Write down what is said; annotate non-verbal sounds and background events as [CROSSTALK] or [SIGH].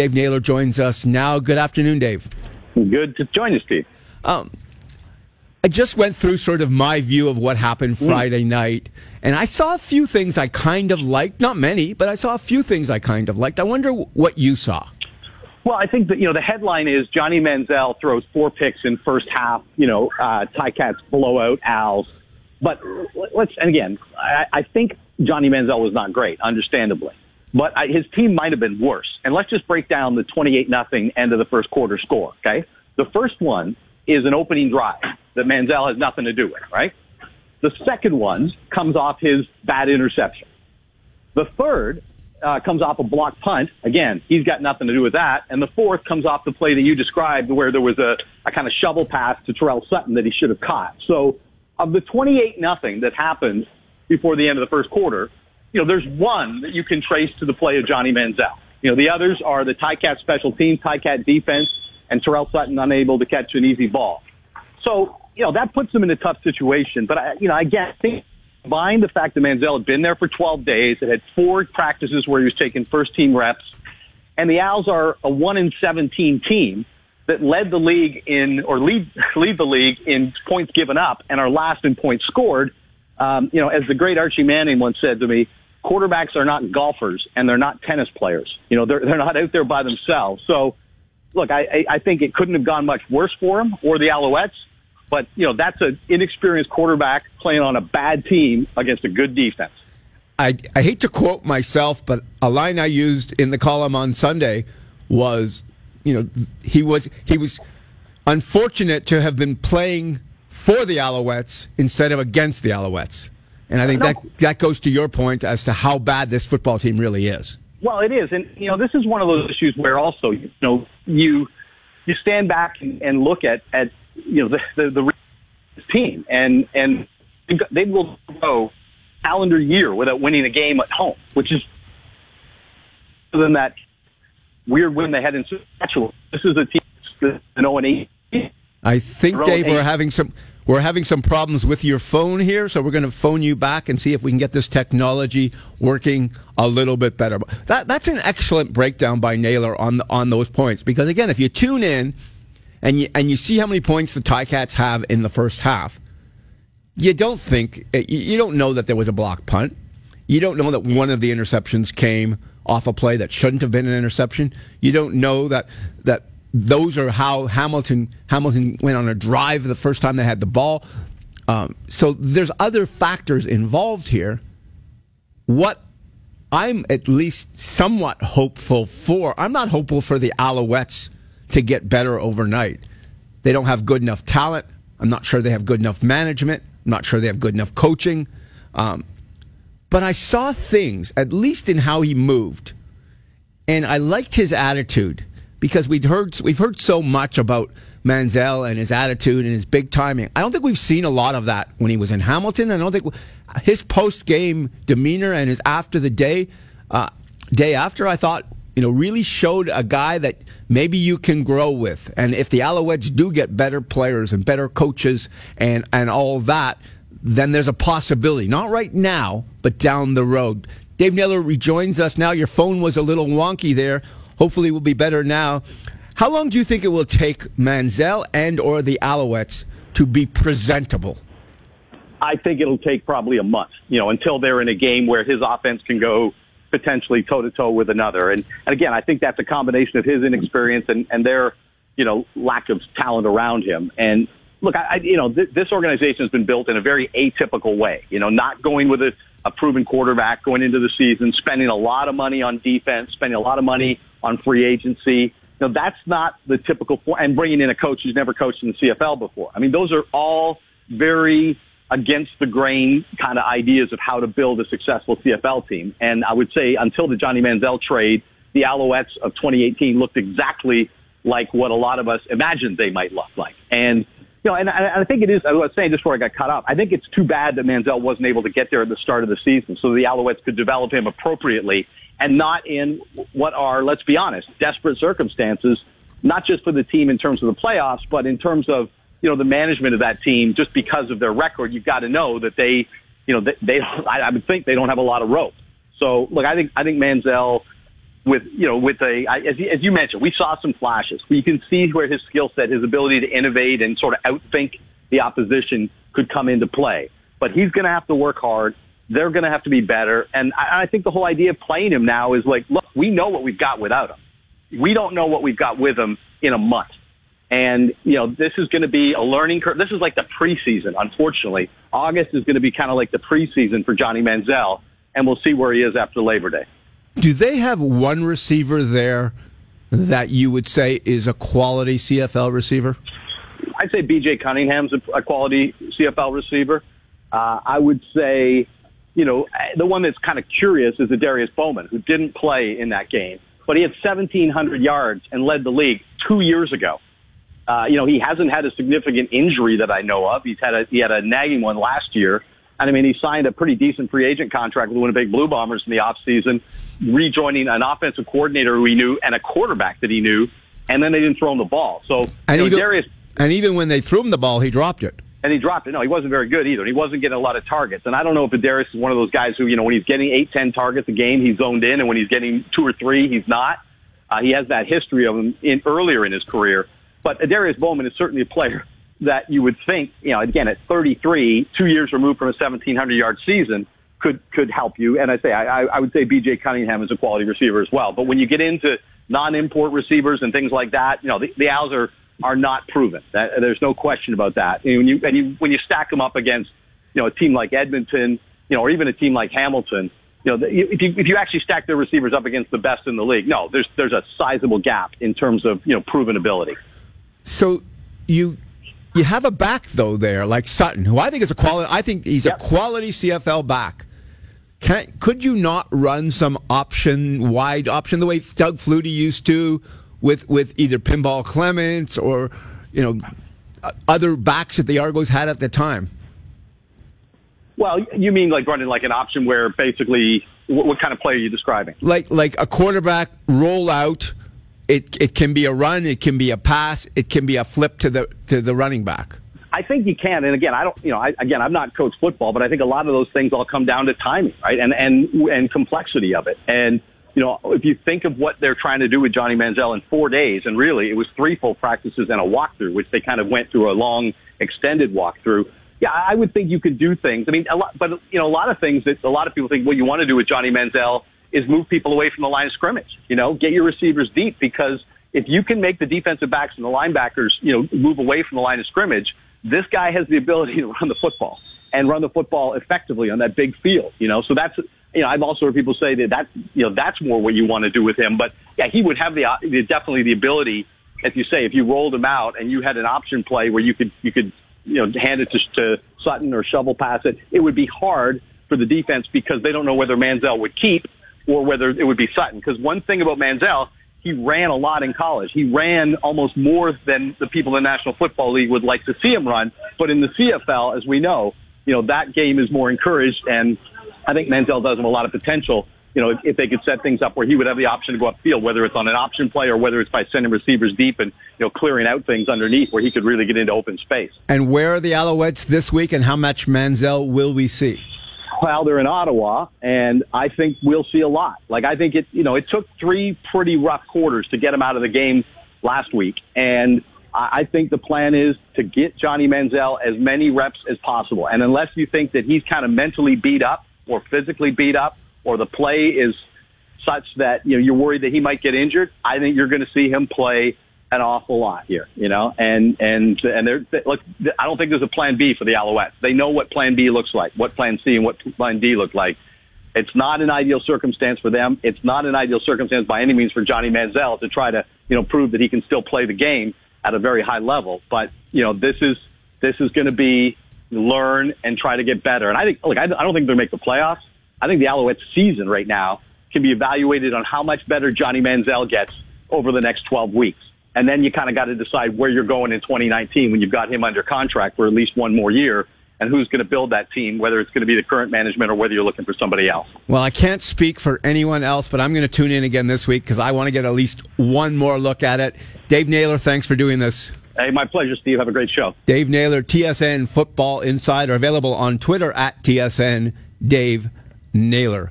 Dave Naylor joins us now. Good afternoon, Dave. Good to join you, Steve. Um, I just went through sort of my view of what happened mm. Friday night, and I saw a few things I kind of liked. Not many, but I saw a few things I kind of liked. I wonder what you saw. Well, I think that you know the headline is Johnny Manziel throws four picks in first half. You know, uh, Ticats blowout Als. But let's and again, I, I think Johnny Manziel was not great, understandably but I, his team might have been worse. And let's just break down the 28 nothing end of the first quarter score. Okay. The first one is an opening drive that Manziel has nothing to do with, right? The second one comes off his bad interception. The third uh, comes off a block punt. Again, he's got nothing to do with that. And the fourth comes off the play that you described where there was a, a kind of shovel pass to Terrell Sutton that he should have caught. So of the 28 nothing that happened before the end of the first quarter, you know, there's one that you can trace to the play of Johnny Manziel. You know, the others are the Ticat special team, Ticat defense, and Tyrell Sutton unable to catch an easy ball. So, you know, that puts them in a tough situation. But I, you know, I think combine the fact that Manziel had been there for 12 days, it had four practices where he was taking first team reps, and the Als are a one in 17 team that led the league in, or lead, [LAUGHS] lead the league in points given up and are last in points scored. Um, you know, as the great Archie Manning once said to me, quarterbacks are not golfers and they're not tennis players. You know, they're, they're not out there by themselves. So, look, I, I think it couldn't have gone much worse for him or the Alouettes. But, you know, that's an inexperienced quarterback playing on a bad team against a good defense. I, I hate to quote myself, but a line I used in the column on Sunday was, you know, he was he was unfortunate to have been playing for the Alouettes instead of against the Alouettes. And I think that that goes to your point as to how bad this football team really is. Well, it is, and you know, this is one of those issues where also, you know, you you stand back and, and look at at you know the the, the team, and and they will go calendar year without winning a game at home, which is than that weird win they had in Saskatchewan. This is a team that's an 0 and 8. I think, Dave, we're having some we're having some problems with your phone here, so we're going to phone you back and see if we can get this technology working a little bit better. That, that's an excellent breakdown by Naylor on on those points because again, if you tune in and you and you see how many points the Ticats have in the first half, you don't think eh, you don't know that there was a block punt. You don't know that one of the interceptions came off a play that shouldn't have been an interception. You don't know that that those are how Hamilton Hamilton went on a drive the first time they had the ball. Um, so there's other factors involved here. What I'm at least somewhat hopeful for, I'm not hopeful for the Alouettes to get better overnight. They don't have good enough talent. I'm not sure they have good enough management. I'm not sure they have good enough coaching. Um, but I saw things, at least in how he moved, and I liked his attitude because we'd heard we've heard so much about Manziel and his attitude and his big timing. I don't think we've seen a lot of that when he was in Hamilton. I don't think his post game demeanor and his after the day uh, day after. I thought you know really showed a guy that maybe you can grow with. And if the Alouettes do get better players and better coaches and and all that, then there's a possibility. Not right now, but down the road. Dave Naylor rejoins us now. Your phone was a little wonky there. Hopefully, will be better now. How long do you think it will take Manziel and or the Alouettes to be presentable? I think it'll take probably a month, you know, until they're in a game where his offense can go potentially toe to toe with another. And, and again, I think that's a combination of his inexperience and, and their, you know, lack of talent around him. And look, I, I you know, th- this organization has been built in a very atypical way, you know, not going with a, a proven quarterback going into the season, spending a lot of money on defense, spending a lot of money on free agency. Know, that's not the typical form, and bringing in a coach who's never coached in the CFL before. I mean, those are all very against the grain kind of ideas of how to build a successful CFL team. And I would say until the Johnny Manziel trade, the Alouettes of 2018 looked exactly like what a lot of us imagined they might look like. And you know, and I, I think it is, I was saying just before I got cut off, I think it's too bad that Manziel wasn't able to get there at the start of the season so the Alouettes could develop him appropriately and not in what are, let's be honest, desperate circumstances, not just for the team in terms of the playoffs, but in terms of, you know, the management of that team, just because of their record, you've got to know that they, you know, they, they I would think they don't have a lot of rope. So look, I think, I think Manziel, with you know with a as, as you mentioned, we saw some flashes. You can see where his skill set, his ability to innovate and sort of outthink the opposition could come into play. But he's going to have to work hard. They're going to have to be better. And I, I think the whole idea of playing him now is like, look, we know what we've got without him. We don't know what we've got with him in a month. And, you know, this is going to be a learning curve. This is like the preseason, unfortunately. August is going to be kind of like the preseason for Johnny Manziel, and we'll see where he is after Labor Day. Do they have one receiver there that you would say is a quality CFL receiver? I'd say BJ Cunningham's a, quality CFL receiver. Uh, I would say, you know, the one that's kind of curious is the Darius Bowman, who didn't play in that game, but he had 1,700 yards and led the league two years ago. Uh, you know, he hasn't had a significant injury that I know of. He's had a, he had a nagging one last year. And I mean, he signed a pretty decent free agent contract with the Winnipeg Blue Bombers in the offseason, rejoining an offensive coordinator who he knew and a quarterback that he knew, and then they didn't throw him the ball. So, and, you know, Darius, and even when they threw him the ball, he dropped it. And he dropped it. No, he wasn't very good either. He wasn't getting a lot of targets. And I don't know if Darius is one of those guys who, you know, when he's getting eight, ten targets a game, he's zoned in, and when he's getting two or three, he's not. Uh, he has that history of him in earlier in his career. But Darius Bowman is certainly a player that you would think, you know, again at 33, two years removed from a 1700 yard season, could could help you. And I say I, I would say B.J. Cunningham is a quality receiver as well. But when you get into non-import receivers and things like that, you know, the, the Als are are not proven. That, there's no question about that. And when you and you when you stack them up against, you know, a team like Edmonton, you know, or even a team like Hamilton, you know, if you if you actually stack their receivers up against the best in the league, no, there's there's a sizable gap in terms of you know proven ability. So you you have a back though there like Sutton, who I think is a quality. I think he's yep. a quality CFL back. Can, could you not run some option wide option the way Doug Flutie used to with with either Pinball Clemons or you know other backs that the Argos had at the time? Well, you mean like running like an option where basically what, what kind of play are you describing? Like like a quarterback roll out it it can be a run, it can be a pass, it can be a flip to the to the running back. I think you can, and again, I don't, you know, I, again, I'm not coach football, but I think a lot of those things all come down to timing, right, and and and complexity of it. And you know, if you think of what they're trying to do with Johnny Manziel in four days, and really it was three full practices and a walkthrough, which they kind of went through a long, extended walkthrough. Yeah, I would think you could do things. I mean, a lot, but you know, a lot of things that a lot of people think what you want to do with Johnny Manziel is move people away from the line of scrimmage. You know, get your receivers deep because if you can make the defensive backs and the linebackers, you know, move away from the line of scrimmage, this guy has the ability [LAUGHS] to run the football and run the football effectively on that big field. You know, so that's you know I've also heard people say that that you know that's more what you want to do with him. But yeah, he would have uh, the definitely the ability, as you say, if you rolled him out and you had an option play where you could you could you know hand it to, to Sutton or shovel pass it, it would be hard for the defense because they don't know whether Manziel would keep or whether it would be Sutton. Because one thing about Manziel, he ran a lot in college. He ran almost more than the people in the National Football League would like to see him run. But in the CFL, as we know, you know, that game is more encouraged. And I think Manziel does have a lot of potential. You know, if, if they could set things up where he would have the option to go upfield, whether it's on an option play or whether it's by sending receivers deep and, you know, clearing out things underneath where he could really get into open space. And where are the Alouettes this week and how much Manziel will we see? Well, they're in Ottawa, and I think we'll see a lot. Like I think it, you know, it took three pretty rough quarters to get him out of the game last week, and I think the plan is to get Johnny Manziel as many reps as possible. And unless you think that he's kind of mentally beat up or physically beat up, or the play is such that you know you're worried that he might get injured, I think you're going to see him play an awful lot here, you know, and and and they're look. I don't think there's a plan B for the Alouettes. They know what plan B looks like, what plan C and what plan D look like. It's not an ideal circumstance for them. It's not an ideal circumstance by any means for Johnny Manziel to try to you know prove that he can still play the game at a very high level. But you know this is this is going to be learn and try to get better. And I think look, I, I don't think they'll make the playoffs. I think the Alouettes season right now can be evaluated on how much better Johnny Manziel gets over the next 12 weeks. And then you kind of got to decide where you're going in 2019 when you've got him under contract for at least one more year and who's going to build that team, whether it's going to be the current management or whether you're looking for somebody else. Well, I can't speak for anyone else, but I'm going to tune in again this week because I want to get at least one more look at it. Dave Naylor, thanks for doing this. Hey, my pleasure, Steve. Have a great show. Dave Naylor, TSN Football Insider, available on Twitter at TSN Dave Naylor.